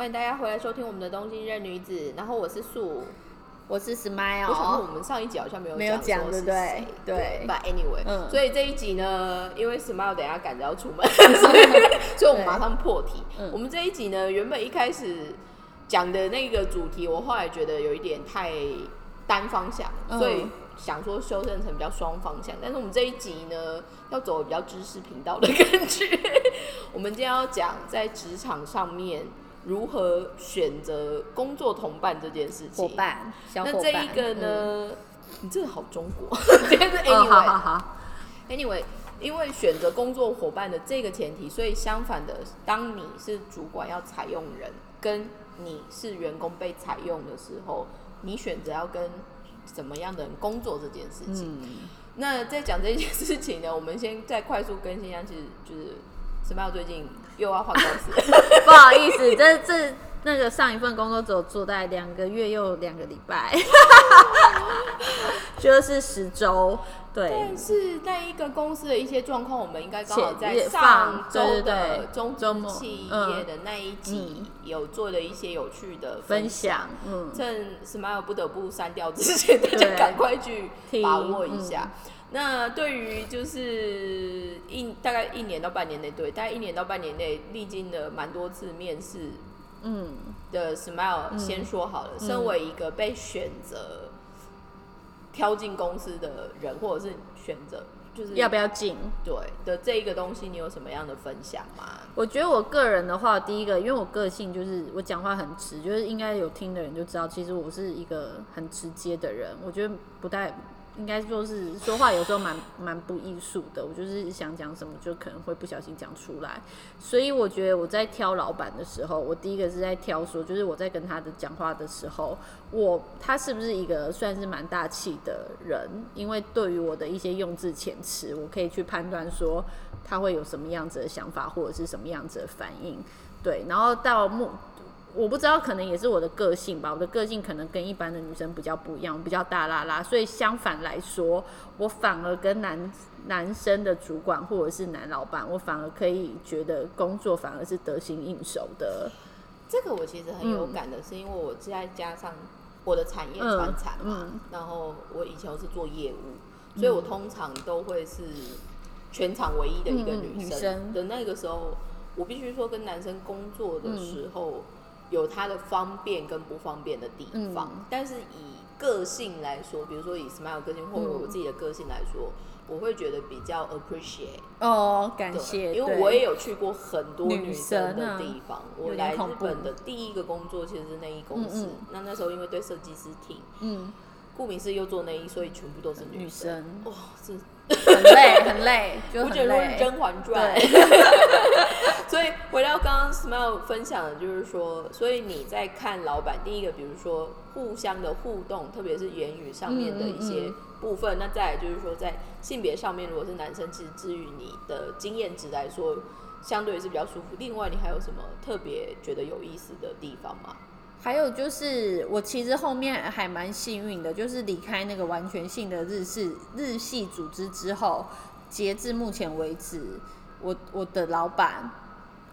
欢迎大家回来收听我们的《东京热女子》，然后我是素。我是 Smile，我想说我们上一集好像没有没有讲对不对谁对，But anyway，、嗯所以这一集呢，因为 Smile 等下赶着要出门，所以 所以我们马上破题。嗯我们这一集呢，原本一开始讲的那个主题，我后来觉得有一点太单方向，嗯所以想说修正成比较双方向。但是我们这一集呢，要走比较知识频道的感觉。我们今天要讲在职场上面如何选择工作同伴这件事情。伙伴，小伙那。这一个嗯？呢？你这个好中国，今天是哦，好好 anyway、好，anyway，因为选择工作伙伴的这个前提，所以相反的，当你是主管要采用人，跟你是员工被采用的时候，你选择要跟什么样的人工作这件事情。嗯，那在讲这件事情呢，我们先再快速更新一下，其实就是 Smile 最近又要换公司，不好意思，这这那个上一份工作只有做在两个月又两个礼拜，就是十周，对。但，是在一个公司的一些状况，我们应该刚好在上周的对中周末的那一集有做了一些有趣的分享。嗯，趁 Smile 不得不删掉之前，大家赶快去把握一下。嗯那对于就是一大概一年到半年内，对，大概一年到半年内历经了蛮多次面试嗯，的 Smile，、先说好了，身为一个被选择挑进公司的人，或者是选择就是要不要进？对的这一个东西，你有什么样的分享吗？我觉得我个人的话，第一个，因为我个性就是我讲话很直，就是应该有听的人就知道，其实我是一个很直接的人。我觉得不太应该说是说话有时候蛮蛮不艺术的，我就是想讲什么就可能会不小心讲出来。所以我觉得我在挑老板的时候，我第一个是在挑说，就是我在跟他的讲话的时候，我他是不是一个算是蛮大气的人？因为对于我的一些用字遣词，我可以去判断说他会有什么样子的想法，或者是什么样子的反应。对，然后到目。我不知道，可能也是我的个性吧。我的个性可能跟一般的女生比较不一样，比较大啦啦，所以相反来说，我反而跟男男生的主管或者是男老板，我反而可以觉得工作反而是得心应手的。这个我其实很有感的，是因为我再加上我的产业传产嘛，嗯嗯然后我以前是做业务，所以我通常都会是全场唯一的一个女生的那个时候，我必须说跟男生工作的时候、有它的方便跟不方便的地方，嗯。但是以个性来说，比如说以 Smile 个性或者嗯我自己的个性来说，我会觉得比较 appreciate。哦，感对谢，因为我也有去过很多女女生的地方。有我来日本的第一个工作其实是内衣公司，那那时候因为对设计师挺，嗯，顾名思义又做内衣，所以全部都是女女生。生哇、这很累，很累，就很我觉得。甄嬛传》所以回到刚刚 Smile 分享的，就是说，所以你在看老板，第一个，比如说互相的互动，特别是言语上面的一嗯些部分，那再来就是说，在性别上面，如果是男生，其实至于你的经验值来说，相对是比较舒服。另外，你还有什么特别觉得有意思的地方吗？还有就是，我其实后面还蛮幸运的，就是离开那个完全性的日式日系组织之后，截至目前为止，我我的老板，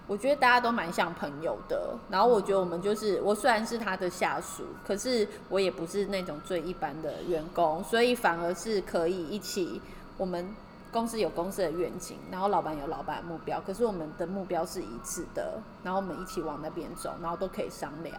我觉得大家都蛮像朋友的。然后我觉得我们就是，我虽然是他的下属，可是我也不是那种最一般的员工，所以反而是可以一起，我们公司有公司的愿景，然后老板有老板的目标，可是我们的目标是一致的，然后我们一起往那边走，然后都可以商量。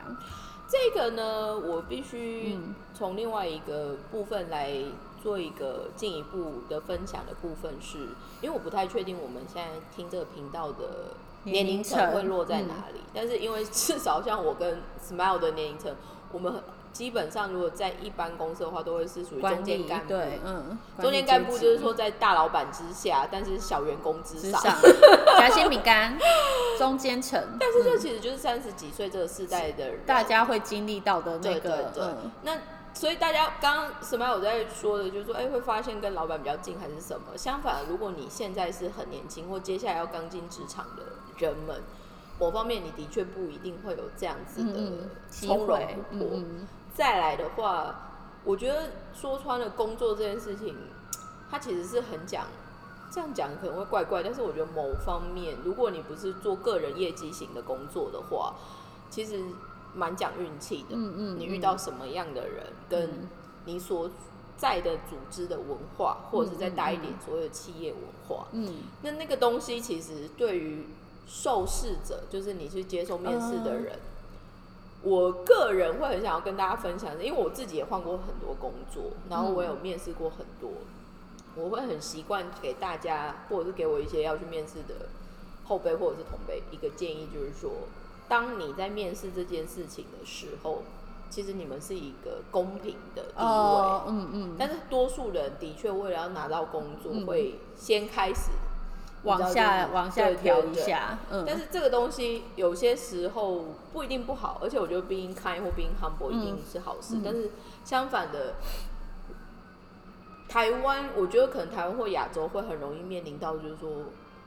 这个呢，我必须嗯从另外一个部分来做一个进一步的分享的部分是，因为我不太确定我们现在听这个频道的年龄层年龄层会落在哪里，但是因为 至少像我跟 Smile 的年龄层，我们基本上如果在一般公司的话，都会是属于中间干部。对，嗯，中间干部就是说在大老板之下，但是小员工之上。夹心饼干，中间层，但是这其实就是三十几岁这个世代的人，大家会经历到的那对个，对对，嗯，那所以大家刚刚 Smile 有在说的，就是说，哎、会发现跟老板比较近还是什么？相反，如果你现在是很年轻，或接下来要刚进职场的人们，某方面你的确不一定会有这样子的从容会，不迫。嗯嗯，再来的话，我觉得说穿了，工作这件事情，它其实是很讲。这样讲可能会怪怪，但是我觉得某方面，如果你不是做个人业绩型的工作的话，其其实蛮讲运气的。嗯嗯，你遇到什么样的人，跟你所在的组织的文化，或者是再大一点所有的企业文化，嗯那那个东西其实对于受试者，就是你去接受面试的人，我个人会很想要跟大家分享，因为我自己也换过很多工作，然后我有面试过很多，我会很习惯给大家，或者是给我一些要去面试的后辈或者是同辈一个建议，就是说，当你在面试这件事情的时候，其实你们是一个公平的地位。哦，嗯嗯，但是多数人的确为了要拿到工作，嗯会先开始往下往下调一下，嗯，但是这个东西有些时候不一定不好，而且我觉得 being kind 或 being humble 一定是好事。嗯但是相反的，台湾我觉得可能台湾或亚洲会很容易面临到，就是说，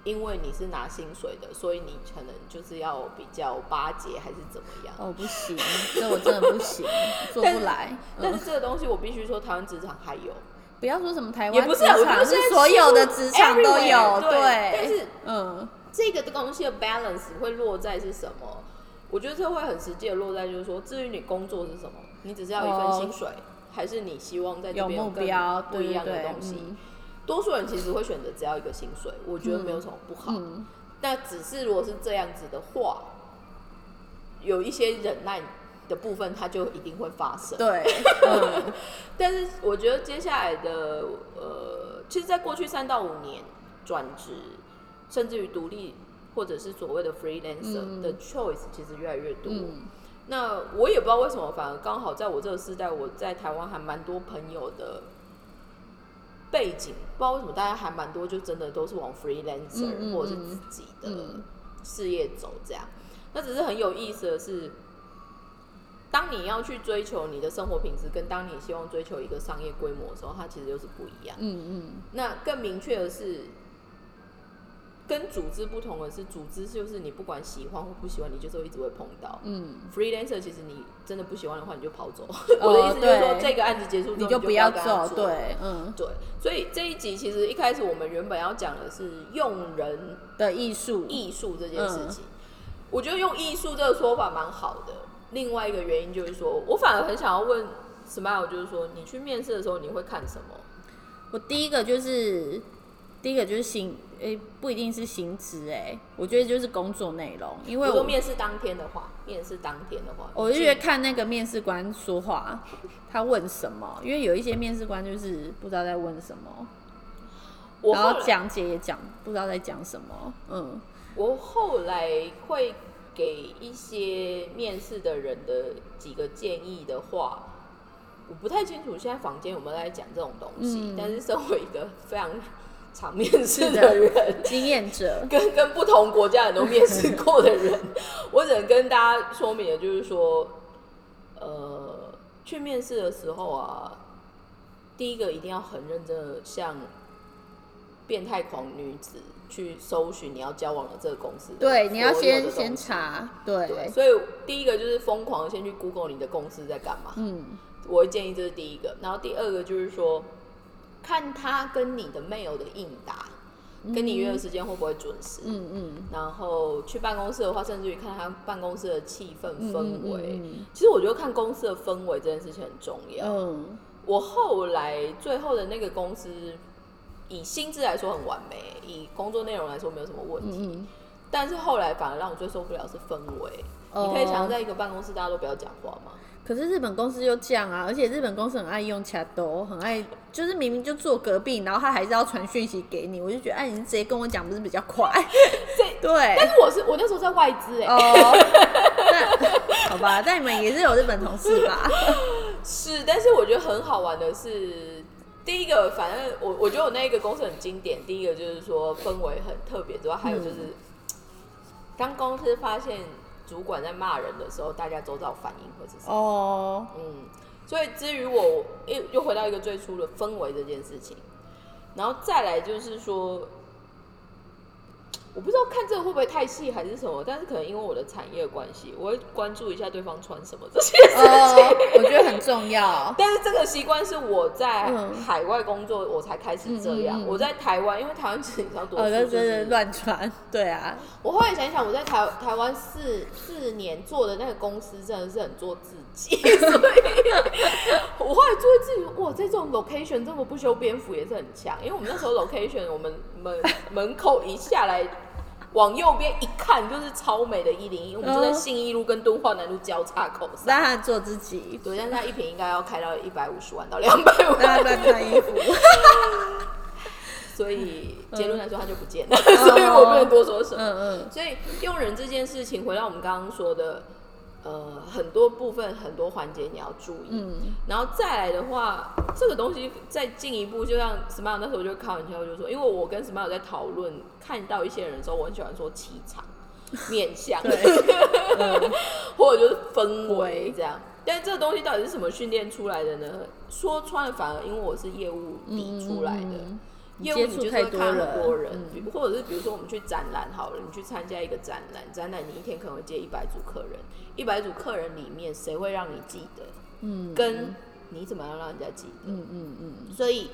因为你是拿薪水的，所以你可能就是要比较巴结还是怎么样。哦不行，这我真的不行，做不来。嗯，但是这个东西我必须说，台湾职场还有，不要说什么台湾也不是，湾职场，我觉得现在是所有的职场都有，对，但是嗯这个东西的 balance 会落在是什么？我觉得这会很实际的落在就是说，至于你工作是什么，你只是要一份薪水，还是你希望在这有目标，不一样的东西？嗯多数人其实会选择只要一个薪水，我觉得没有什么不好。嗯那只是如果是这样子的话，有一些忍耐的部分，它就一定会发生。对，嗯但是我觉得接下来的呃，其实，在过去三到五年转职，甚至于独立或者是所谓的 freelancer 嗯的 choice，其实越来越多。嗯那我也不知道为什么，反而刚好在我这个时代，我在台湾还蛮多朋友的背景，不知道为什么大家还蛮多，就真的都是往 freelancer、嗯嗯或者是嗯自己的嗯事业走这样。那只是很有意思的是，当你要去追求你的生活品质，跟当你希望追求一个商业规模的时候，它其实又是不一样。嗯嗯那更明确的是，跟组织不同的是，组织就是你不管喜欢或不喜欢，你就是会一直会碰到。嗯，freelancer 其实你真的不喜欢的话，你就跑走。我的意思就是说，这个案子结束之后，你就不要做。对，嗯对，所以这一集其实一开始我们原本要讲的是用人的艺术，艺术这件嗯事情。我觉得用艺术这个说法蛮好的。另外一个原因就是说，我反而很想要问 Smile，就是说你去面试的时候你会看什么？我第一个就是第一个就是行，诶、不一定是行职，诶，我觉得就是工作内容，因为我面试当天的话，面试当天的话，我就觉得看那个面试官说话，他问什么，因为有一些面试官就是不知道在问什么，然我讲解也讲不知道在讲什么，嗯我后来会给一些面试的人的几个建议的话，我不太清楚现在房间有没有在讲这种东西，嗯。但是身为一个非常常面试的人，经验者，跟跟不同国家人都面试过的人，我只能跟大家说明的就是说，呃，去面试的时候啊，第一个一定要很认真的像变态狂女子去搜寻你要交往的这个公司的对，你要先先查，对，对，所以第一个就是疯狂先去 Google 你的公司在干嘛，嗯。我会建议这是第一个，然后第二个就是说，看他跟你的 mail 的应答，跟你约的时间会不会准时，嗯嗯。然后去办公室的话，甚至于看他办公室的气氛嗯氛围。嗯其实我觉得看公司的氛围这件事情很重要。嗯。我后来最后的那个公司，以薪资来说很完美，以工作内容来说没有什么问题。嗯嗯，但是后来反而让我最受不了是氛围。哦你可以想象在一个办公室大家都不要讲话吗？可是日本公司就这样啊，而且日本公司很爱用 chat 都很爱，就是明明就坐隔壁，然后他还是要传讯息给你，我就觉得，哎，你直接跟我讲不是比较快？这 对，但是我是我那时候在外资哎、哦，那 好吧，但你们也是有日本同事吧？是，但是我觉得很好玩的是，第一个，反正我我觉得我那一个公司很经典。第一个就是说氛围很特别，之外还有就是，当公司发现主管在骂人的时候，大家周遭反应或者是什么？哦，嗯，所以至于我又又回到一个最初的氛围这件事情，然后再来就是说，我不知道看这个会不会太细还是什么，但是可能因为我的产业关系，我会关注一下对方穿什么这些事情。哦，我觉得很重要。但是这个习惯是我在嗯海外工作我才开始这样。我在台湾，因为台湾其实你知道多是是乱穿，对啊，我后来想一想，我在台台湾四四年做的那个公司真的是很做自己，所以我后来做自己，哇，在这种 location 这么不修边幅也是很强。因为我们那时候 location，我们门门口一下来，往右边一看就是超美的一零一，我们就在嗯信义路跟敦化南路交叉口上。让他做自己，对，但是它一瓶应该要开到一百五十万到两百让他万，乱穿衣服。所以结论来说他就不见了，所以我不能多说什么。嗯嗯，所以用人这件事情，回到我们刚刚说的，呃，很多部分、很多环节你要注意。嗯，然后再来的话，这个东西再进一步，就像 Smile 那时候就开玩笑就说，因为我跟 Smile 在讨论，看到一些人的时候，我很喜欢说气场、面相，或者就是氛围这样。但是这个东西到底是什么训练出来的呢？说穿了，反而因为我是业务底出来的。嗯嗯嗯业务你就是会看很多人，或者是比如说我们去展览好了，你去参加一个展览，展览你一天可能会接一百组客人，一百组客人里面谁会让你记得？嗯，跟你怎么样让人家记得？嗯嗯嗯，所以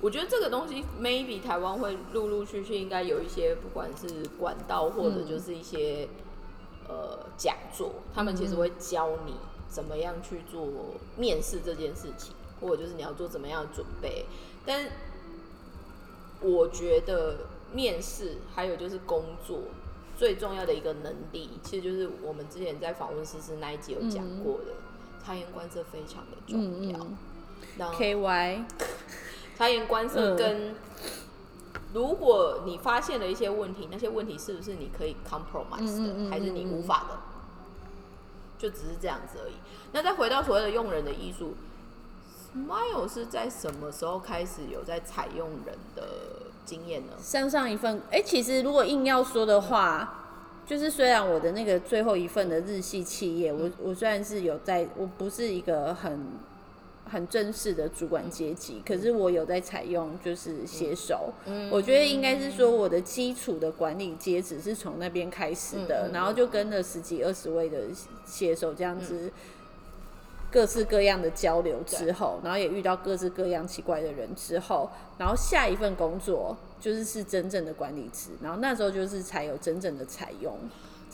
我觉得这个东西，maybe 台湾会陆陆续续应该有一些，不管是管道或者就是一些、呃讲座，他们其实会教你怎么样去做面试这件事情，或者就是你要做怎么样的准备。但是我觉得面试还有就是工作最重要的一个能力，其实就是我们之前在访问思思那一集有讲过的，察言观色非常的重要。嗯然后 K Y，察言观色嗯跟，如果你发现了一些问题，那些问题是不是你可以 compromise 的，还是你无法的？就只是这样子而已。那再回到所谓的用人的艺术，Smile 是在什么时候开始有在采用人的经验呢？上上一份，哎、其实如果硬要说的话，就是虽然我的那个最后一份的日系企业，我我虽然是有在，我不是一个很很正式的主管阶级，可是我有在采用就是写手。嗯我觉得应该是说我的基础的管理阶级是从那边开始的，嗯嗯嗯然后就跟了十几二十位的写手这样子。各式各样的交流之后，然后也遇到各式各样奇怪的人之后，然后下一份工作就是是真正的管理职，然后那时候就是才有真正的采用，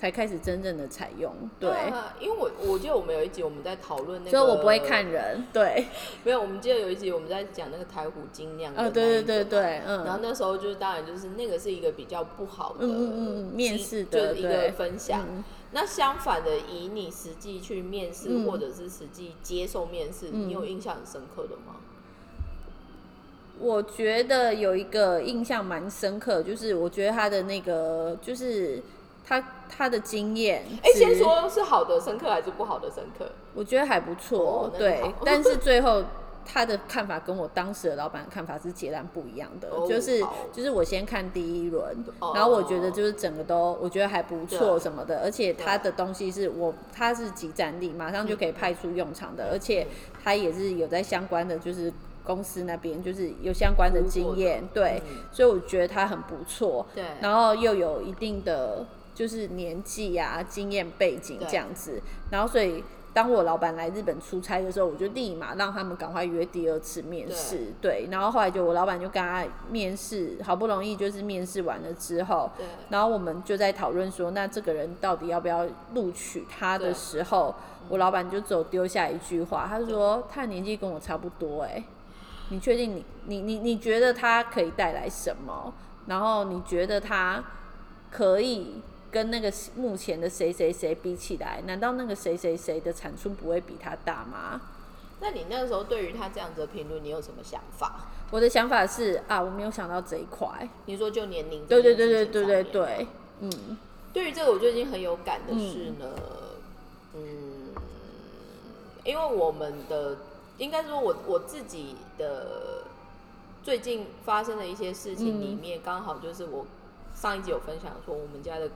才开始真正的采用，对，啊因为我我记得我们有一集我们在讨论那个，所以我不会看人，对，没有，我们记得有一集我们在讲那个台虎精酿的啊，那对对对对，嗯，然后那时候就是当然就是那个是一个比较不好的嗯嗯嗯嗯面试的就一个分享。嗯。那相反的，以你实际去面试、嗯。或者是实际接受面试，嗯你有印象很深刻的吗？我觉得有一个印象蛮深刻，就是我觉得他的那个就是他他的经验，哎、是先说是好的深刻还是不好的深刻？我觉得还不错，哦对，但是最后他的看法跟我当时的老板的看法是截然不一样的，哦就是就是我先看第一轮，哦然后我觉得就是整个都我觉得还不错什么的，而且他的东西是我他是集战力，马上就可以派出用场的，而且他也是有在相关的就是。公司那边就是有相关的经验，对，嗯所以我觉得他很不错。对然后又有一定的就是年纪啊、经验背景这样子，然后所以当我老板来日本出差的时候，我就立马让他们赶快约第二次面试，对，然后后来就我老板就跟他面试，好不容易就是面试完了之后，对。然后我们就在讨论说，那这个人到底要不要录取他的时候，我老板就只有丢下一句话，他说他的年纪跟我差不多、哎，你确定你你你你觉得他可以带来什么？然后你觉得他可以跟那个目前的谁谁谁比起来，难道那个谁谁谁的产出不会比他大吗？那你那个时候对于他这样子的评论，你有什么想法？我的想法是啊，我没有想到这一块。你说就年龄，对对对对对对。对，嗯对于这个，我就已经很有感的是呢，嗯，因为我们的应该说我我自己的最近发生的一些事情里面，刚、好就是我上一集有分享说，我们家的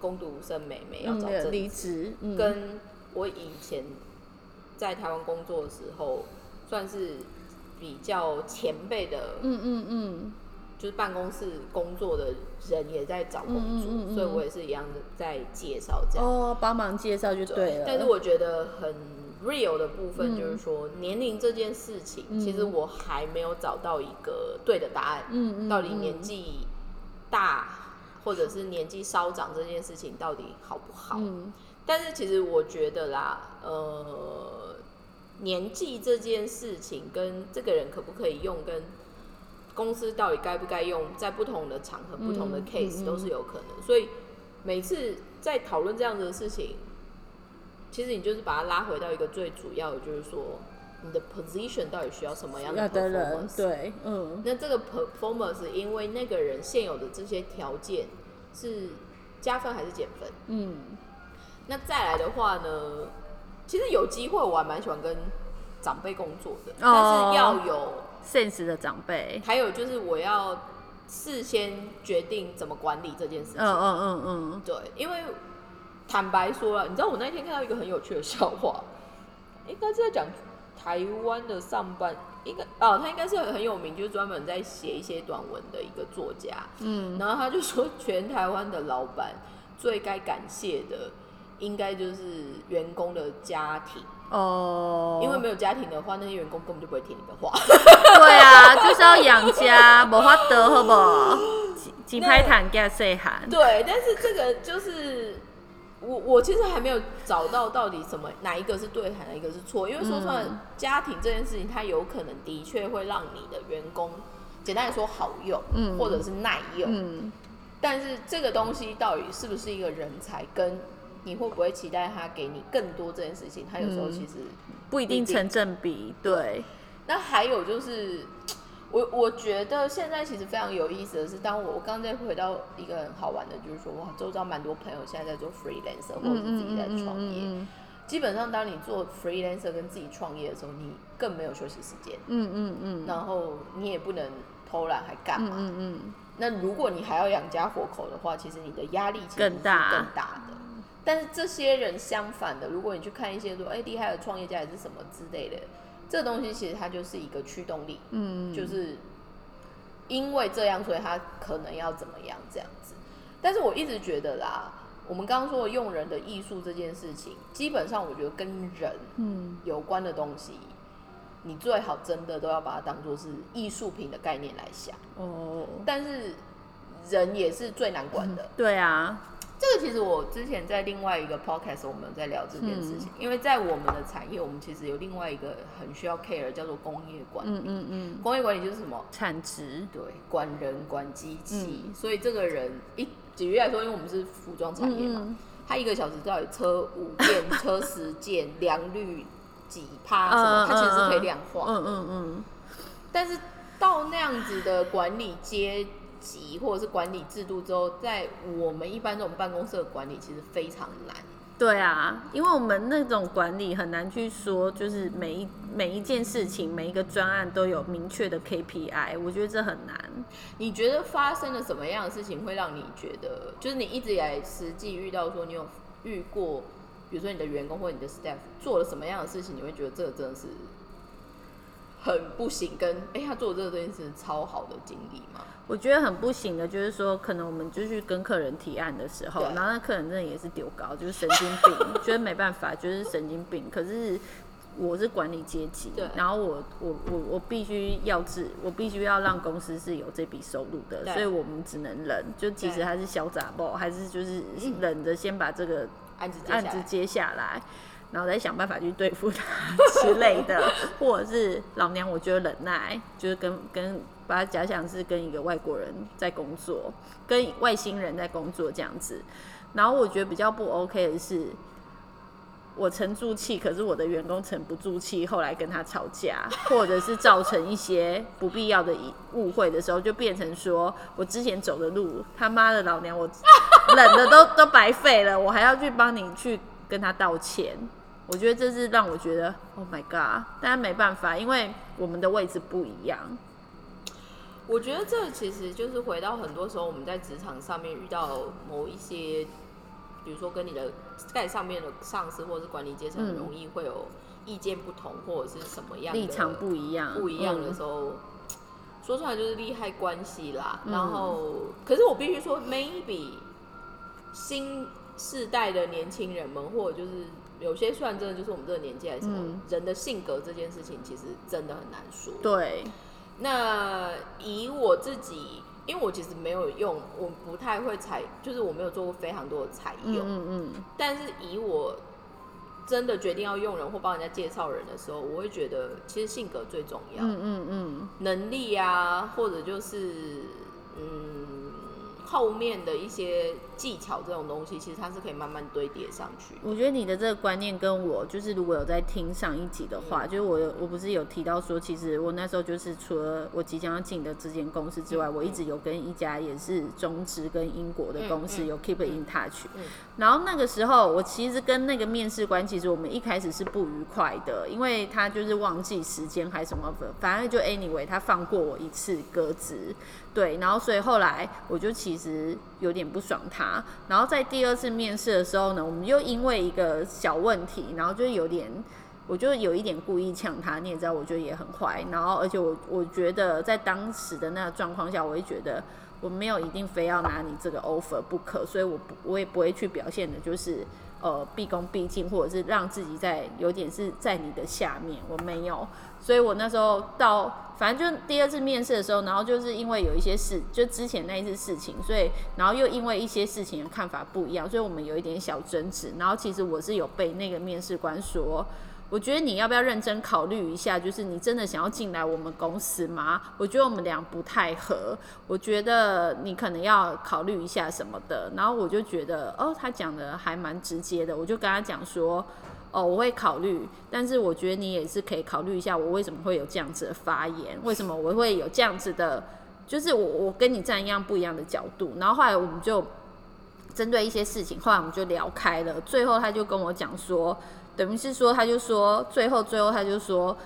攻读生妹妹要找嗯，正离职，嗯，跟我以前在台湾工作的时候，算是比较前辈的嗯嗯嗯就是办公室工作的人也在找工作，嗯嗯嗯嗯所以我也是一样的在介绍这样。哦，帮忙介绍就对了。但是我觉得很 real 的部分嗯就是说，年龄这件事情，嗯其实我还没有找到一个对的答案。嗯嗯，到底嗯年纪大或者是年纪稍长这件事情到底好不好？嗯但是其实我觉得啦，呃，年纪这件事情跟这个人可不可以用，跟公司到底该不该用，在不同的场合、嗯不同的嗯 case 嗯都是有可能。所以每次在讨论这样子的事情，其实你就是把它拉回到一个最主要的，就是说你的 position 到底需要什么样的 performance。对，嗯那这个 performance 因为那个人现有的这些条件是加分还是减分？嗯那再来的话呢，其实有机会我还蛮喜欢跟长辈工作的，但是要有，，sense 的长辈，还有就是我要事先决定怎么管理这件事情。嗯嗯嗯嗯，对，因为坦白说了，你知道我那天看到一个很有趣的笑话，应该是在讲台湾的上班，应该哦，他应该是很有名，就是专门在写一些短文的一个作家。嗯，然后他就说，全台湾的老板最该感谢的，应该就是员工的家庭，哦，因为没有家庭的话，那些员工根本就不会听你的话。对啊，就是要养家，无法得好不好？几几拍谈给细喊，对，但是这个就是我我其实还没有找到到底什么哪一个是对，哪一个是错。因为说穿了，嗯家庭这件事情，它有可能的确会让你的员工，简单来说好用，嗯或者是耐用。嗯但是这个东西到底是不是一个人才，跟你会不会期待他给你更多这件事情，他有时候嗯其实不一定成正比，对，那还有就是，我我觉得现在其实非常有意思的是，当我我刚刚再回到一个很好玩的，就是说，哇，周遭蛮多朋友现在在做 freelancer 或者是自己在创业。嗯基本上，当你做 freelancer 跟自己创业的时候，你更没有休息时间，嗯嗯嗯然后你也不能偷懒，还干嘛？嗯嗯那如果你还要养家活口的话，其实你的压力其实是更大更大的。但是这些人相反的，如果你去看一些说，哎、厉害的创业家还是什么之类的，这东西其实它就是一个驱动力，嗯，就是因为这样，所以他可能要怎么样这样子。但是我一直觉得啦，我们刚刚说的用人的艺术这件事情，基本上我觉得跟人嗯有关的东西，你最好真的都要把它当做是艺术品的概念来想。哦，但是人也是最难管的。对啊，这个其实我之前在另外一个 podcast 我们在聊这件事情，因为在我们的产业，我们其实有另外一个很需要 care 叫做工业管理。嗯嗯嗯，工业管理就是什么？产值，对，管人管机器，嗯。所以这个人一举例来说，因为我们是服装产业嘛，嗯他一个小时到底车五件、车十件，良率几趴什么，嗯他其实是可以量化。嗯嗯嗯，但是到那样子的管理阶级或者是管理制度之后，在我们一般这种办公室的管理，其实非常难。对啊，因为我们那种管理很难去说，就是每一每一件事情、每一个专案都有明确的 KPI，我觉得这很难。你觉得发生了什么样的事情会让你觉得，就是你一直以来实际遇到说，你有遇过，比如说你的员工或者你的 staff 做了什么样的事情，你会觉得这个真的是很不行，跟哎、他做这个这件事超好的经历吗？我觉得很不行的，就是说，可能我们就去跟客人提案的时候，然后那客人真的也是丢高，就是神经病，觉得没办法，就是神经病。可是我是管理阶级，然后我我我我必须要治，我必须要让公司是有这笔收入的，所以我们只能忍，就即使对。他是小杂包，还是就是忍着先把这个案子案子接下来，然后再想办法去对付他 之类的，或者是老娘我觉得忍耐，就是跟跟把它假想是跟一个外国人在工作，跟外星人在工作这样子。然后我觉得比较不 OK 的是，我沉住气，可是我的员工沉不住气，后来跟他吵架，或者是造成一些不必要的疑误会的时候，就变成说我之前走的路，他妈的老娘我忍的都都白费了，我还要去帮你去跟他道歉。我觉得这是让我觉得 Oh my God，但没办法，因为我们的位置不一样。我觉得这其实就是回到很多时候我们在职场上面遇到某一些，比如说跟你的在上面的上司或者是管理阶层，容易会有意见不同或者是什么样的立场不一样，不一样的嗯时候，说说出来就是利害关系啦。嗯然后，可是我必须说，maybe 新世代的年轻人们，或者就是有些虽然真的就是我们这个年纪来说，嗯。人的性格这件事情其实真的很难说。对，那以我自己，因为我其实没有用，我不太会采，就是我没有做过非常多的采嗯用。嗯嗯，但是以我真的决定要用人或帮人家介绍人的时候，我会觉得其实性格最重要，嗯嗯嗯，能力啊，或者就是嗯后面的一些技巧这种东西，其实它是可以慢慢堆叠上去。我觉得你的这个观念跟我就是，如果有在听上一集的话，就是我有我不是有提到说，其实我那时候就是除了我即将要进的这间公司之外，我一直有跟一家也是中资跟英国的公司有 keep in touch。嗯然后那个时候，我其实跟那个面试官，其实我们一开始是不愉快的，因为他就是忘记时间还是什么的，反正就 anyway，他放过我一次鸽子，对，然后所以后来我就其实有点不爽他，然后在第二次面试的时候呢，我们又因为一个小问题，然后就有点。我就有一点故意呛他，你也知道，我觉得也很坏。然后，而且我我觉得在当时的那个状况下，我也觉得我没有一定非要拿你这个 offer 不可，所以我不我也不会去表现的就是呃毕恭毕敬，或者是让自己在有点是在你的下面，我没有。所以我那时候到反正就第二次面试的时候，然后就是因为有一些事，就之前那一次事情，所以然后又因为一些事情的看法不一样，所以我们有一点小争执。然后其实我是有被那个面试官说。我觉得你要不要认真考虑一下？就是你真的想要进来我们公司吗？我觉得我们俩不太合，我觉得你可能要考虑一下什么的。然后我就觉得，哦，他讲的还蛮直接的，我就跟他讲说，哦，我会考虑，但是我觉得你也是可以考虑一下，我为什么会有这样子的发言，为什么我会有这样子的，就是我我跟你站一样不一样的角度。然后后来我们就针对一些事情，后来我们就聊开了。最后他就跟我讲说。等于是说，他就说，最后最后他就说，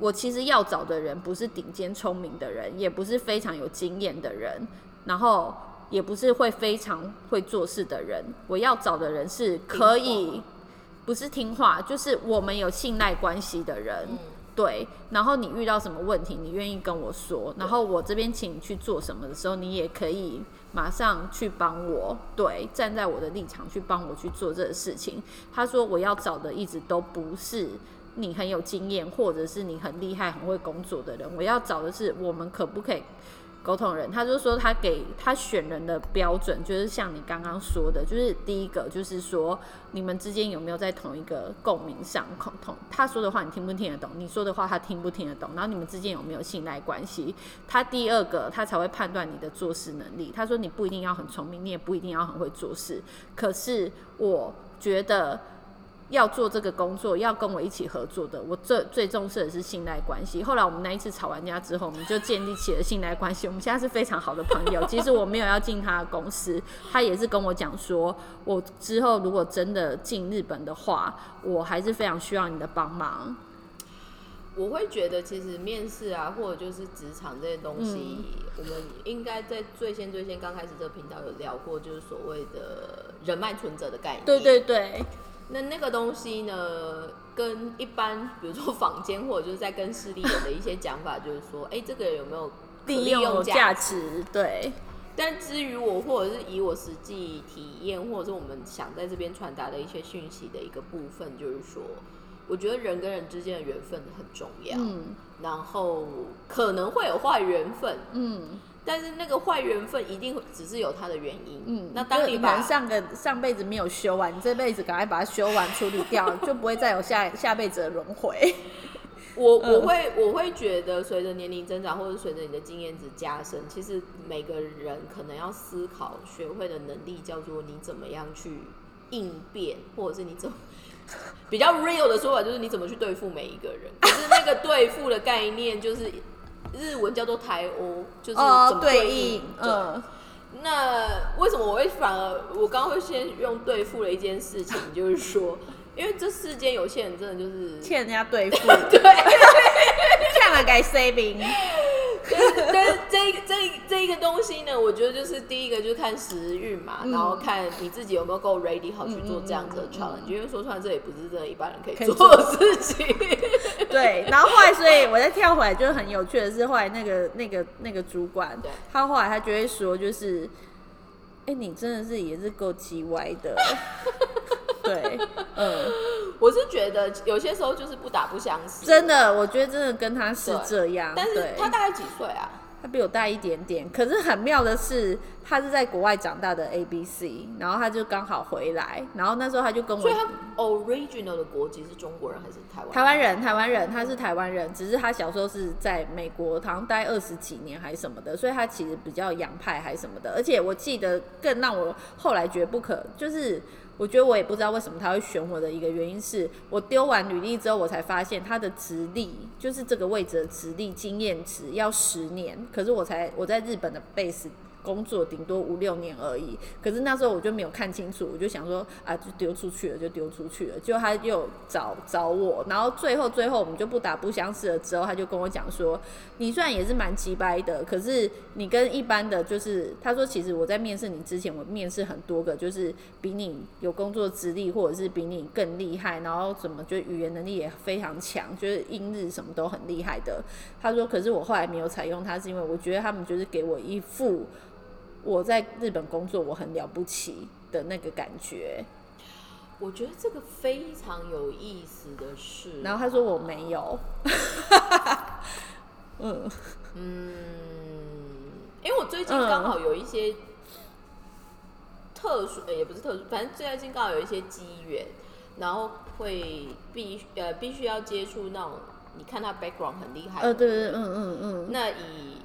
我其实要找的人不是顶尖聪明的人，也不是非常有经验的人，然后也不是会非常会做事的人，我要找的人是可以，不是听话，就是我们有信赖关系的人。嗯对，然后你遇到什么问题，你愿意跟我说，然后我这边请你去做什么的时候，你也可以马上去帮我，对，站在我的立场去帮我去做这个事情。他说我要找的一直都不是你很有经验，或者是你很厉害、很会工作的人，我要找的是我们可不可以沟通人。他就说他给他选人的标准，就是像你刚刚说的，就是第一个就是说你们之间有没有在同一个共鸣上共同，他说的话你听不听得懂，你说的话他听不听得懂，然后你们之间有没有信赖关系？他第二个他才会判断你的做事能力。他说你不一定要很聪明，你也不一定要很会做事，可是我觉得。要做这个工作，要跟我一起合作的，我最最重视的是信赖关系。后来我们那一次吵完架之后，我们就建立起了信赖关系。我们现在是非常好的朋友。其实我没有要进他的公司，他也是跟我讲说，我之后如果真的进日本的话，我还是非常需要你的帮忙。我会觉得，其实面试啊，或者就是职场这些东西，我们应该在最先最先刚开始这个频道有聊过，就是所谓的人脉存折的概念。对对对，那那个东西呢，跟一般比如说坊间或者就是在跟势利人的一些讲法，就是说，哎、这个有没有利利用用价值？值，对，但至于我，或者是以我实际体验，或者是我们想在这边传达的一些讯息的一个部分，就是说，我觉得人跟人之间的缘分很重要。嗯然后可能会有坏缘分，嗯但是那个坏缘分一定只是有它的原因。嗯。那当你把上个上辈子没有修完，你这辈子赶快把它修完处理掉，就不会再有下下辈子的轮回。我嗯我会我会觉得，随着年龄增长，或者随着你的经验值加深，其实每个人可能要思考、学会的能力，叫做你怎么样去应变，或者是你怎么 比较 real 的说法，就是你怎么去对付每一个人。可是那个对付的概念，就是日文叫做台欧，就是怎哦，么对应应，。对。嗯。那为什么我会反而我刚刚会先用对付的一件事情，就是说，因为这世间有些人真的就是欠人家对付，对，欠了该 saving，但是这这一这一个东西呢，我觉得就是第一个就是看时运嘛，然后看你自己有没有够 ready 好去做这样子的 challenge，因为说出来这也不是真的一般人可以做的事情。对，然后后来，所以我再跳回来，就是很有趣的是，后来那个那个那个主管，他后来他就会说，就是，哎，你真的是也是够叽歪的。对，嗯，我是觉得有些时候就是不打不相识。真的，我觉得真的跟他是这样。但是他大概几岁啊？他比我大一点点。可是很妙的是，他是在国外长大的 A B C，然后他就刚好回来，然后那时候他就跟我。所以他 original 的国籍是中国人还是台湾？台湾人，台湾人，他是台湾人，只是他小时候是在美国，好像待二十几年还是什么的，所以他其实比较洋派还是什么的。而且我记得更让我后来觉得不可，就是。我觉得我也不知道为什么他会选我的一个原因是我丢完履历之后，我才发现他的职历就是这个位置的职历经验值要十年，可是我才我在日本的 base。工作顶多五六年而已，可是那时候我就没有看清楚，我就想说啊，就丢出去了，就丢出去了。就他又找找我，然后最后最后我们就不打不相识了。之后他就跟我讲说，你虽然也是蛮急掰的，可是你跟一般的，就是他说其实我在面试你之前，我面试很多个，就是比你有工作资历，或者是比你更厉害，然后怎么就语言能力也非常强，就是英日什么都很厉害的。他说，可是我后来没有采用他，是因为我觉得他们就是给我一副。我在日本工作，我很了不起的那个感觉。我觉得这个非常有意思的是，然后他说我没有。嗯嗯，因为我最近刚好有一些特殊，也不是特殊，反正最近刚好有一些机缘，然后会必呃必须要接触那种，你看他 background 很厉害，呃对对嗯嗯嗯，那以。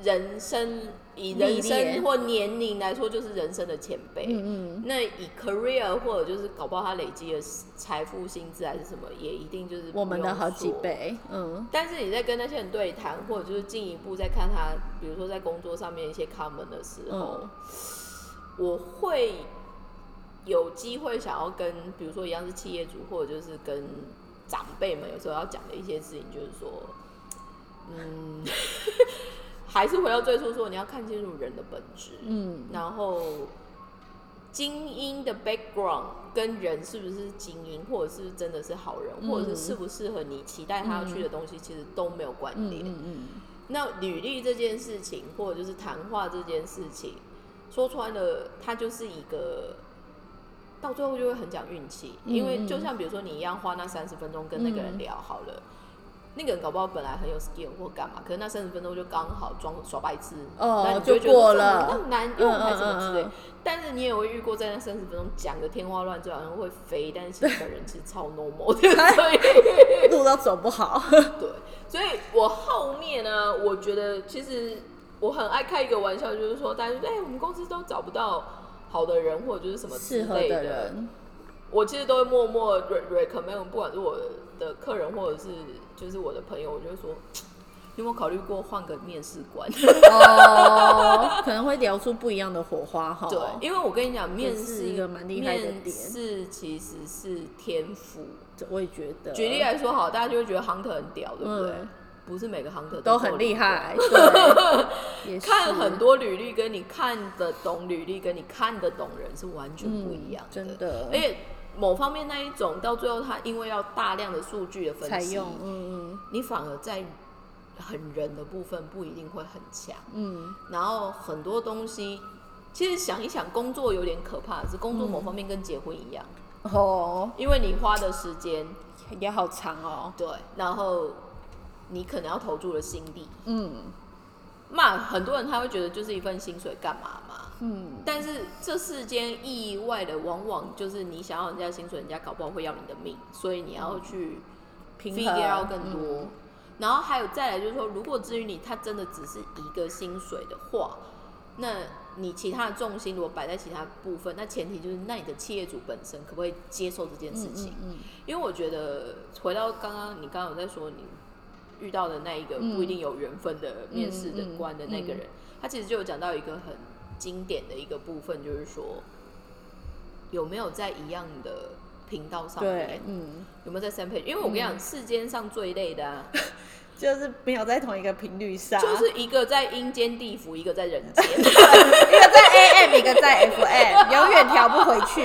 人生以人生或年龄来说，就是人生的前辈。嗯嗯。那以 career 或者就是搞不好他累积的财富、薪资还是什么，也一定就是我们的好几倍。嗯。但是你在跟那些人对谈，或者就是进一步在看他，比如说在工作上面一些 common 的时候，我会有机会想要跟，比如说一样是企业主，或者就是跟长辈们有时候要讲的一些事情，就是说，嗯。还是回到最初说，你要看清楚人的本质，嗯，然后精英的 background 跟人是不是精英，或者是真的是好人，或者是适不适合你期待他要去的东西，其实都没有关联。嗯嗯。那履历这件事情，或者就是谈话这件事情，说穿了，它就是一个到最后就会很讲运气，因为就像比如说你一样花那三十分钟跟那个人聊好了。那个人搞不好本来很有 skill 或干嘛，可是那三十分钟就刚好装耍白痴，哦，就过了，那难用还是什么之类。但是你也会遇过，在那三十分钟讲的天花乱坠，好像会飞，但是其实本人其实超 normal，路都走不好。对，所以我后面呢，我觉得其实我很爱开一个玩笑，就是说，大家说，哎，我们公司都找不到好的人，或者就是什么之类的。人，我其实都会默默 recommend，不管是我的客人或者是。就是我的朋友，我就会说，有没有考虑过换个面试官？哦，可能会聊出不一样的火花哈。对，因为我跟你讲，面试一个蛮厉害的点，面试其实是天赋。我也觉得。举例来说，好，大家就会觉得 hunter 很屌，对不对？不是每个 hunter 都很厉害。看很多履历，跟你看得懂履历，跟你看得懂人是完全不一样的，真的。而且。某方面那一种，到最后他因为要大量的数据的分析，嗯嗯，你反而在很人的部分不一定会很强，嗯，然后很多东西，其实想一想，工作有点可怕，是工作某方面跟结婚一样，哦，因为你花的时间。也好长哦，对，然后你可能要投注的心力，嗯。那，很多人他会觉得就是一份薪水干嘛嘛？嗯，但是这世间意外的往往就是你想要人家薪水，人家搞不好会要你的命，所以你要去平衡更多。然后还有再来就是说，如果至于你他真的只是一个薪水的话，那你其他的重心如果摆在其他部分，那前提就是那你的企业主本身可不可以接受这件事情？嗯，因为我觉得回到刚刚你刚刚有在说你。遇到的那一个不一定有缘分的面试的官的那个人，他其实就有讲到一个很经典的一个部分，就是说有没有在一样的频道上面，嗯，有没有在三配？因为我跟你讲，世间上最累的，就是没有在同一个频率上，就是一个在阴间地府，一个在人间。一个在 AM，一个在 FM，永远调不回去。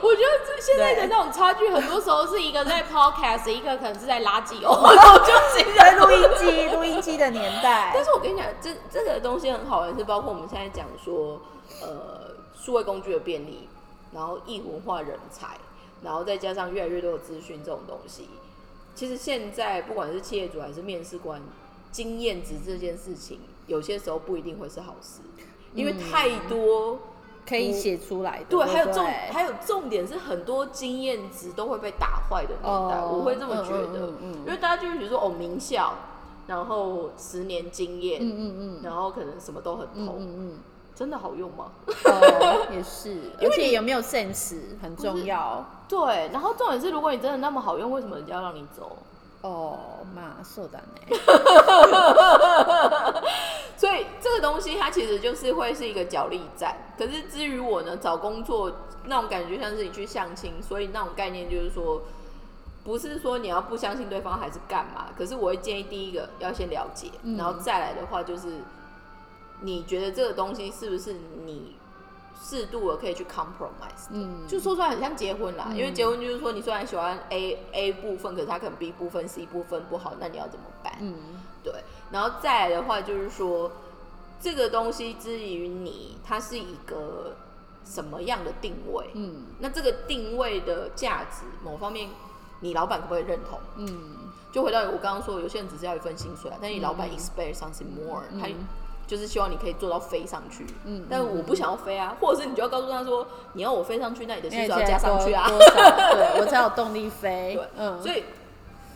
我觉得这现在的那种差距，很多时候是一个在 Podcast，一个可能是在垃圾哦，就是在录音机、录音机的年代。但是我跟你讲，这这个东西很好玩，是包括我们现在讲说，呃，数位工具的便利，然后异文化人才，然后再加上越来越多的资讯这种东西。其实现在不管是企业主还是面试官，经验值这件事情，有些时候不一定会是好事，因为太多可以写出来的。对，还有重对还有重点是很多经验值都会被打坏的年代，哦我会这么觉得，因为大家就会觉得说哦名校，然后十年经验，嗯嗯嗯。然后可能什么都很嗯通，嗯真的好用吗？嗯，哦，也是，而且有没有 sense 很重要。对，然后重点是如果你真的那么好用，为什么人家要让你走？哦，嘛，そうだね。所以这个东西它其实就是会是一个角力战。可是至于我呢，找工作那种感觉像是你去相亲，所以那种概念就是说，不是说你要不相信对方还是干嘛。可是我会建议第一个要先了解，嗯然后再来的话就是， 你觉得这个东西是不是你适度的可以去 compromise？嗯，就说出来很像结婚啦，嗯因为结婚就是说你虽然喜欢 A A 部分，可是他可能 B 部分、C 部分不好，那你要怎么办？嗯对，然后再来的话就是说，这个东西之于你，它是一个什么样的定位？嗯那这个定位的价值，某方面你老板可不可以认同？嗯就回到我刚刚说，有些人只是要一份薪水啊，但你老板嗯 expect something more，、嗯他就是希望你可以做到飞上去。嗯但我不想要飞啊，或者是你就要告诉他说，你要我飞上去，那你的薪水要加上去啊。对我才有动力飞。对，嗯，所以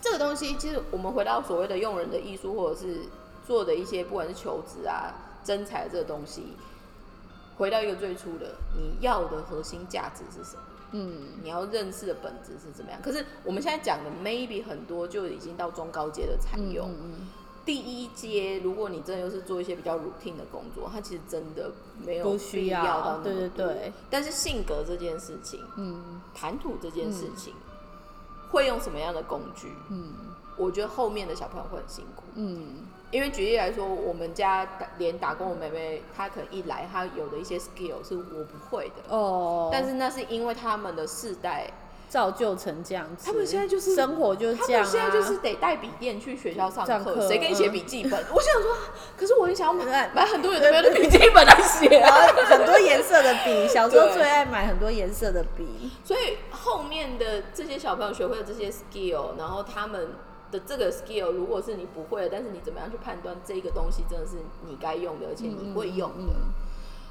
这个东西，其实我们回到所谓的用人的艺术，或者是做的一些不管是求职啊、真才这个东西，回到一个最初的，你要的核心价值是什么？嗯你要认识的本质是怎么样？可是我们现在讲的 maybe 很多就已经到中高阶的采嗯用。嗯第一阶，如果你真的又是做一些比较 routine 的工作，它其实真的没有不需必要要到那么对对多。对。但是性格这件事情，嗯。谈吐这件事情，会用什么样的工具？嗯。我觉得后面的小朋友会很辛苦，嗯。因为举例来说，我们家打连打工的妹妹，她可能一来，她有的一些 skill 是我不会的，哦，但是那是因为他们的世代，造就成这样子，他们现在就是生活就是他这样啊，们现在就是得带笔电去学校上课，谁给你写嗯笔记本？我想说，可是我很想要买买很多有的没有的笔记本来写 然啊。后很多颜色的笔，小时候最爱买很多颜色的笔。所以后面的这些小朋友学会了这些 skill，然后他们的这个 skill，如果是你不会的，但是你怎么样去判断这个东西真的是你该用的，而且你会用的？嗯嗯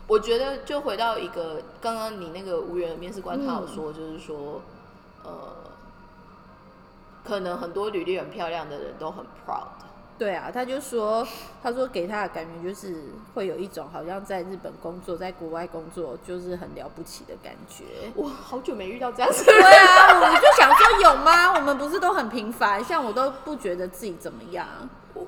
我觉得就回到一个刚刚你那个无缘的面试官，他有嗯说，就是说，呃，可能很多履历很漂亮的人都很 proud。对啊，他就说，他说给他的感觉就是会有一种好像在日本工作，在国外工作就是很了不起的感觉。我好久没遇到这样子。对啊，我就想说有吗？我们不是都很平凡，像我都不觉得自己怎么样。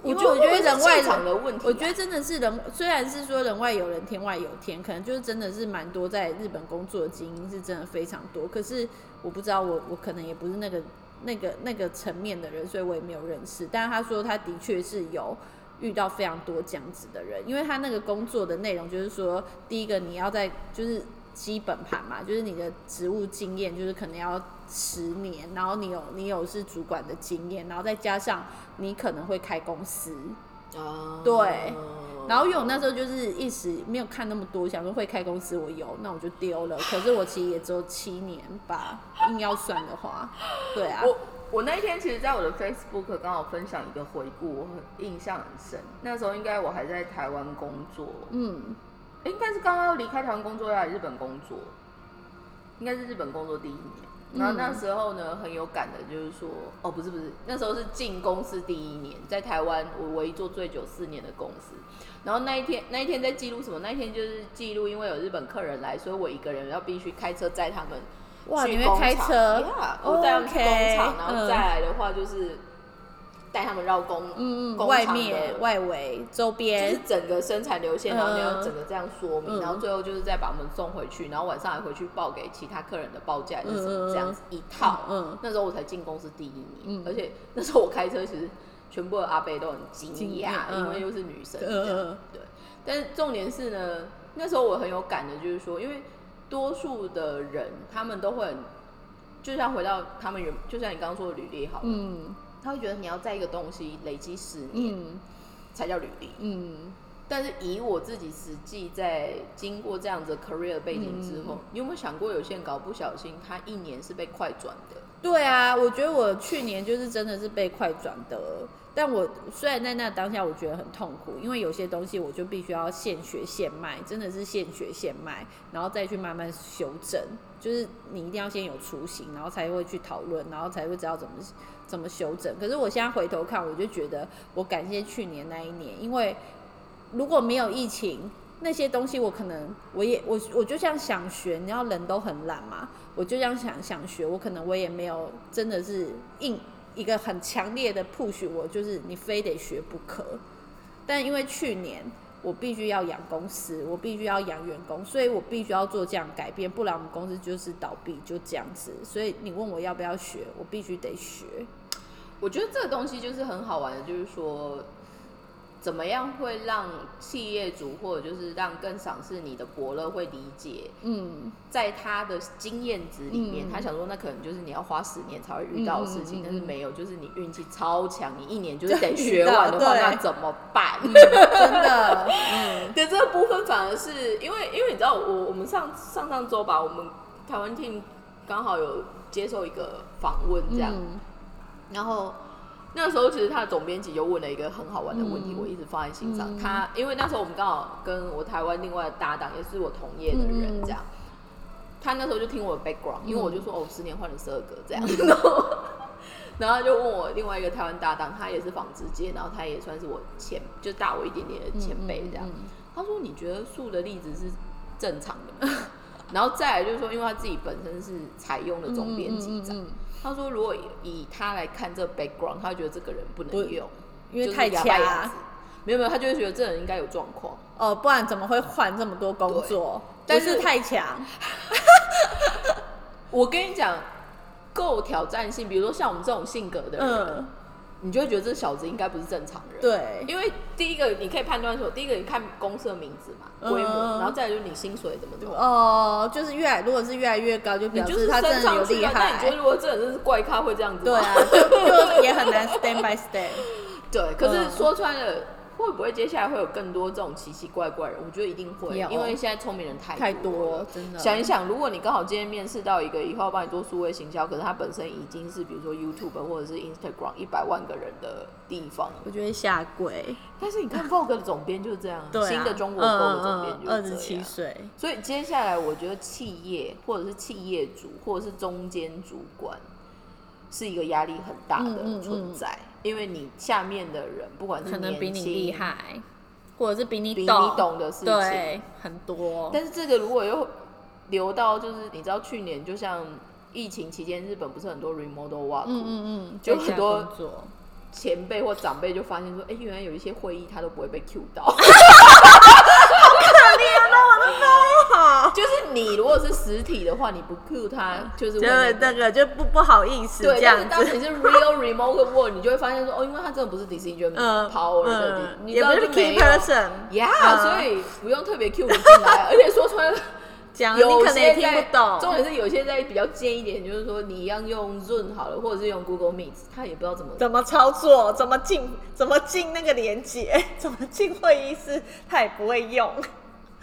我觉得我觉得人外场的问题啊、我觉得真的是人，虽然是说人外有人，天外有天，可能就是真的是蛮多在日本工作的精英是真的非常多。可是我不知道我，我可能也不是那个那个那个层面的人，所以我也没有认识。但是他说他的确是有遇到非常多这样子的人，因为他那个工作的内容就是说，第一个你要在就是基本盘嘛，就是你的职务经验，就是可能要十年，然后你有你有是主管的经验，然后再加上你可能会开公司，哦，对。然后因为我那时候就是一时没有看那么多，想说会开公司我有，那我就丢了。可是我其实也只有七年吧，硬要算的话，对啊，我我那一天其实，在我的 Facebook 刚好分享一个回顾，我很印象很深。那时候应该我还在台湾工作，嗯。应该是刚刚要离开台湾工作要来日本工作，应该是日本工作第一年。然后那时候呢，很有感的，就是说，哦，不是不是，那时候是进公司第一年，在台湾我唯一做最久四年的公司。然后那一天，那一天在记录什么？那一天就是记录，因为有日本客人来，所以我一个人要必须开车载他们哇，去工你会开厂车 Yeah，我带他们去工厂然后嗯再来的话就是带他们绕工，嗯嗯，外面、外围、周边。就是，整个生产流线，然后你要嗯整个这样说明，嗯。然后最后就是再把我们送回去，然后晚上还回去报给其他客人的报价是什么，嗯嗯嗯。这样子一套。嗯那时候我才进公司第一年，嗯。而且那时候我开车其实全部的阿贝都很惊惊讶，嗯。因为又是女生这样。呃，对，但是重点是呢，那时候我很有感的，就是说，因为多数的人他们都会很，就像回到他们原，就像你刚刚说的履历好了，嗯他会觉得你要在一个东西累积十年嗯。才叫履历。嗯，但是以我自己实际在经过这样子 career 背景之后，你有没有想过，有些人搞不小心，他一年是被快转的？对啊，我觉得我去年就是真的是被快转的，但我虽然在那当下我觉得很痛苦，因为有些东西我就必须要现学现卖，真的是现学现卖，然后再去慢慢修正，就是你一定要先有雏形，然后才会去讨论，然后才会知道怎么怎么修正。可是我现在回头看，我就觉得我感谢去年那一年，因为如果没有疫情，那些东西我可能我也我我就像想学，你知道人都很懒嘛，我就这样想想学，我可能我也没有真的是硬一个很强烈的 push 我，就是你非得学不可。但因为去年我必须要养公司，我必须要养员工，所以我必须要做这样改变，不然我们公司就是倒闭，就这样子。所以你问我要不要学，我必须得学。我觉得这个东西就是很好玩的，就是说，怎么样会让企业主或者就是让更赏识你的伯乐会理解，嗯。在他的经验值里面，嗯。他想说那可能就是你要花十年才会遇到的事情，嗯嗯嗯但是没有，就是你运气超强，你一年就是得学完的话，那怎么办？真的，嗯。对这个部分反而是因为，因为你知道，我我们上上上周吧，我们台湾 team 刚好有接受一个访问，这样，嗯然后那时候其实他的总编辑就问了一个很好玩的问题，嗯我一直放在心上。嗯他因为那时候我们刚好跟我台湾另外的搭档，也是我同业的人，嗯这样。他那时候就听我的 background，因为我就嗯说哦，十年换了十二个这样，然 后 然后他就问我另外一个台湾搭档，他也是纺织界，然后他也算是我前就大我一点点的前辈这样。他说你觉得树的例子是正常的吗？然后再来就是说，因为他自己本身是采用的总编辑长，嗯嗯嗯嗯他说如果以以他来看这个 background，他会觉得这个人不不能用，因为太强。没有没有，他就会觉得这人应该有状况。哦，不然怎么会换这么多工作？但是是太强，我跟你讲，够挑战性，比如说像我们这种性格的人，嗯，你就会觉得这小子应该不是正常人。对，因为第一个你可以判断说，第一个你看公司的名字嘛，嗯规模，然后再来就是你薪水怎么弄。哦，就是越来如果是越来越高，就表你就是示他真的有厉升上去了，那你觉得。如果这人真的是怪咖会这样子吗？对啊，就就也很难 stand by stand。对，可是嗯说穿了，会不会接下来会有更多这种奇奇怪怪的人？我觉得一定会，因为现在聪明人太太多了，多真的。想一想，如果你刚好今天面试到一个以后要帮你做数位行销，可是他本身已经是比如说 YouTube 或者是 Instagram 一百万个人的地方，我觉得下跪，但是你看 Vogue 的总编就是这样，对啊，新的中国 Vogue 总编就是这样。七岁，所以接下来，我觉得企业或者是企业主或者是中间主管是一个压力很大的嗯嗯。存在，因为你下面的人不管是可能比你年轻厉，害，或者是比你比你懂，的事情，很多。但是这个如果又留到就是你知道去年就像疫情期间，日本不是很多 remote work，、嗯嗯嗯，就很多，前辈或长辈就发现说，哎、原来有一些会议他都不会被 Q 到。好，就是你如果是实体的话，你不 Q 他，就是会就那个那个就不不好意思对，这样子，但是当你是 real remote world，你就会发现说，哦，因为他真的不是 decision 嗯 power 的，嗯，你知道也不就是没 key 有 person，呀嗯所以不用特别 Q 你进来，而且说穿了。讲你有可能也听不懂，重点是有些在比较尖一点，就是说你一样用 Zoom 好了，或者是用 Google Meet，他也不知道怎么。怎么操作，怎么进，怎么进那个连接，怎么进会议室，他也不会用。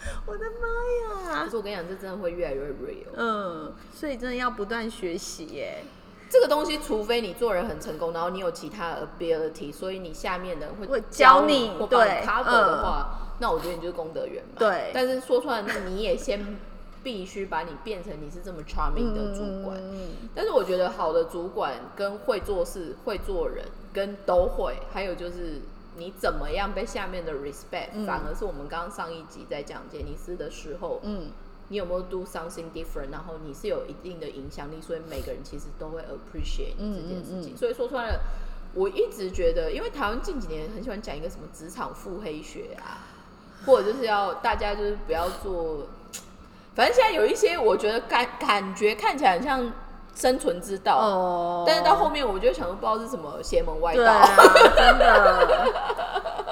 我的妈呀！可是我跟你讲，这真的会越来越 real。嗯，所以真的要不断学习耶。这个东西，除非你做人很成功，然后你有其他的 ability，所以你下面的人会会教你你或帮你对 cover 嗯的话，那我觉得你就是功德圆满。对但是说出来，那你也先必须把你变成你是这么 charming 的主管。嗯但是我觉得好的主管跟会做事、会做人跟都会，还有就是你怎么样被下面的 respect，、嗯反而是我们刚刚上一集在讲杰尼斯的时候，嗯，你有没有 do something different？然后你是有一定的影响力，所以每个人其实都会 appreciate 你这件事情。嗯嗯嗯所以说出来了，我一直觉得，因为台湾近几年很喜欢讲一个什么职场腹黑学啊，或者就是要大家就是不要做，反正现在有一些我觉得感感觉看起来很像生存之道。哦，但是到后面我就想说，不知道是什么邪门歪道。对啊，真的，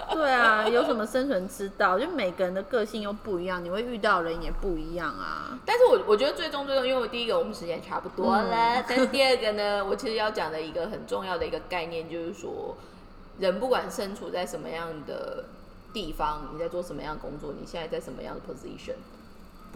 对啊，有什么生存之道？就每个人的个性又不一样，你会遇到的人也不一样啊。但是我我觉得最终最终，因为我第一个我们时间差不多了，嗯但是第二个呢，我其实要讲的一个很重要的一个概念就是说，人不管身处在什么样的地方，你在做什么样的工作，你现在在什么样的 position，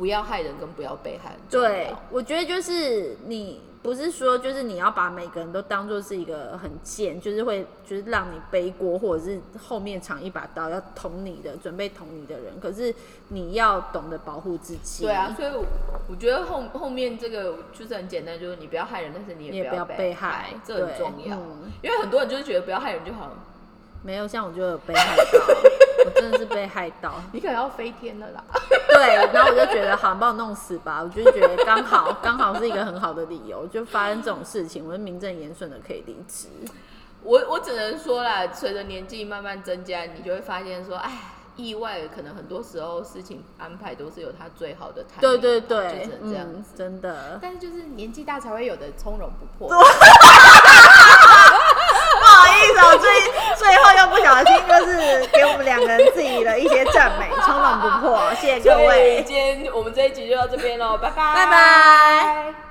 不要害人跟不要被害对。，我觉得就是你不是说就是你要把每个人都当做是一个很贱，就是会就是让你背锅，或者是后面藏一把刀要捅你的，准备捅你的人。可是你要懂得保护自己。对啊，所以我我觉得后后面这个就是很简单，就是你不要害人，但是你你也不要被害这很重要。嗯因为很多人就是觉得不要害人就好了，没有像我就有被害到，我真的是被害到。你可能要飞天了啦。对，然后我就觉得好，把我弄死吧。我就觉得刚好 刚好是一个很好的理由，就发生这种事情，我就名正言顺的可以离职。我我只能说啦，随着年纪慢慢增加，你就会发现说，哎，意外可能很多时候事情安排都是有它最好的 timing 对对就对只，能这样嗯子。，真的。但是就是年纪大才会有的从容不迫。不好意思，我最最后又不小心就是给我们两个人自己的一些赞美，充满不破，谢谢各位，今天我们这一集就到这边喽，拜拜，拜拜。